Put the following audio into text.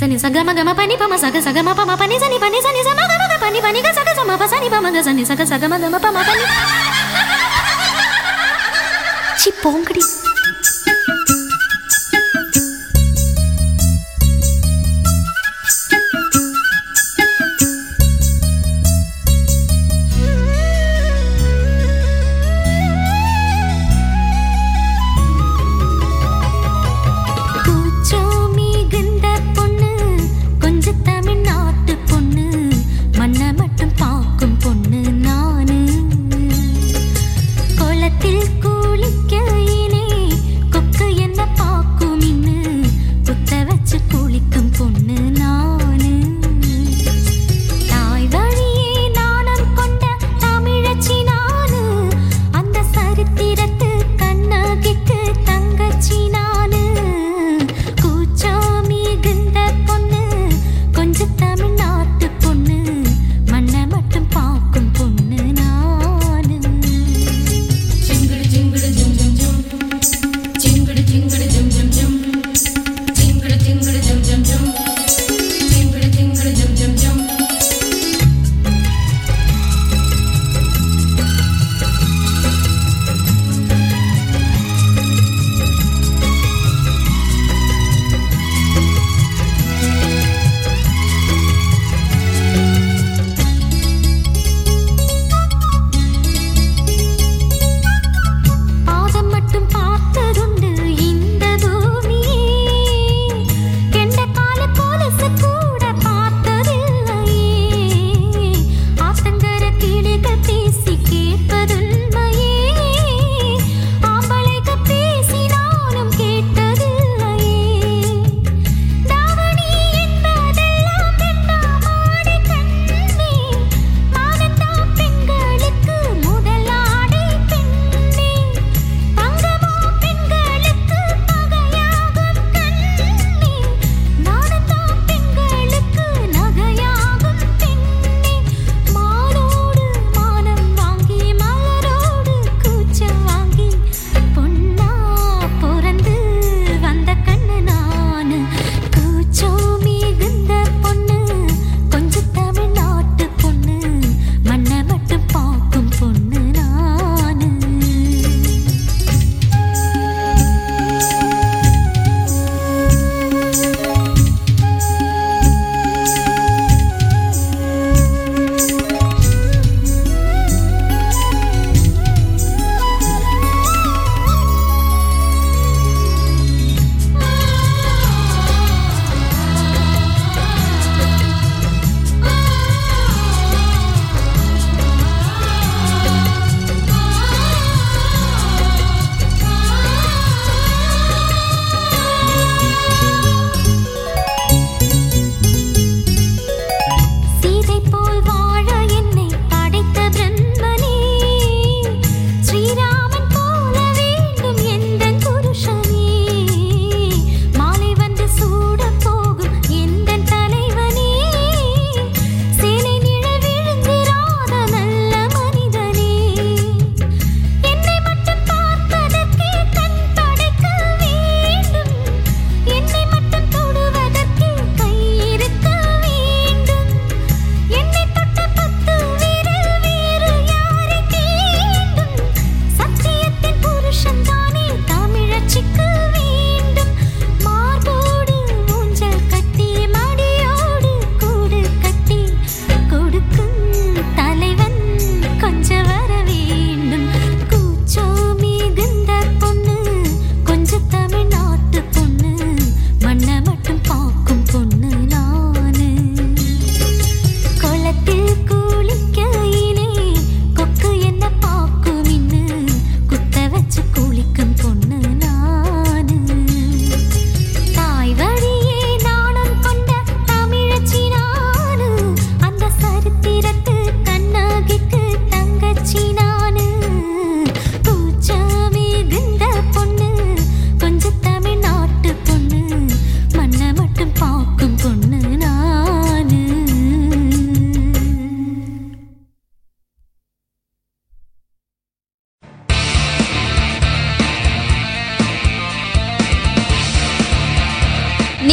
సని సగ మగ మ పని పమ సగ సగ మ పమ పని సని పని సని స మగ మగ పని పని గ సగ సమ ప సని పమ గ సని సగ సగ మగ మ పమ పని చి పోంగడి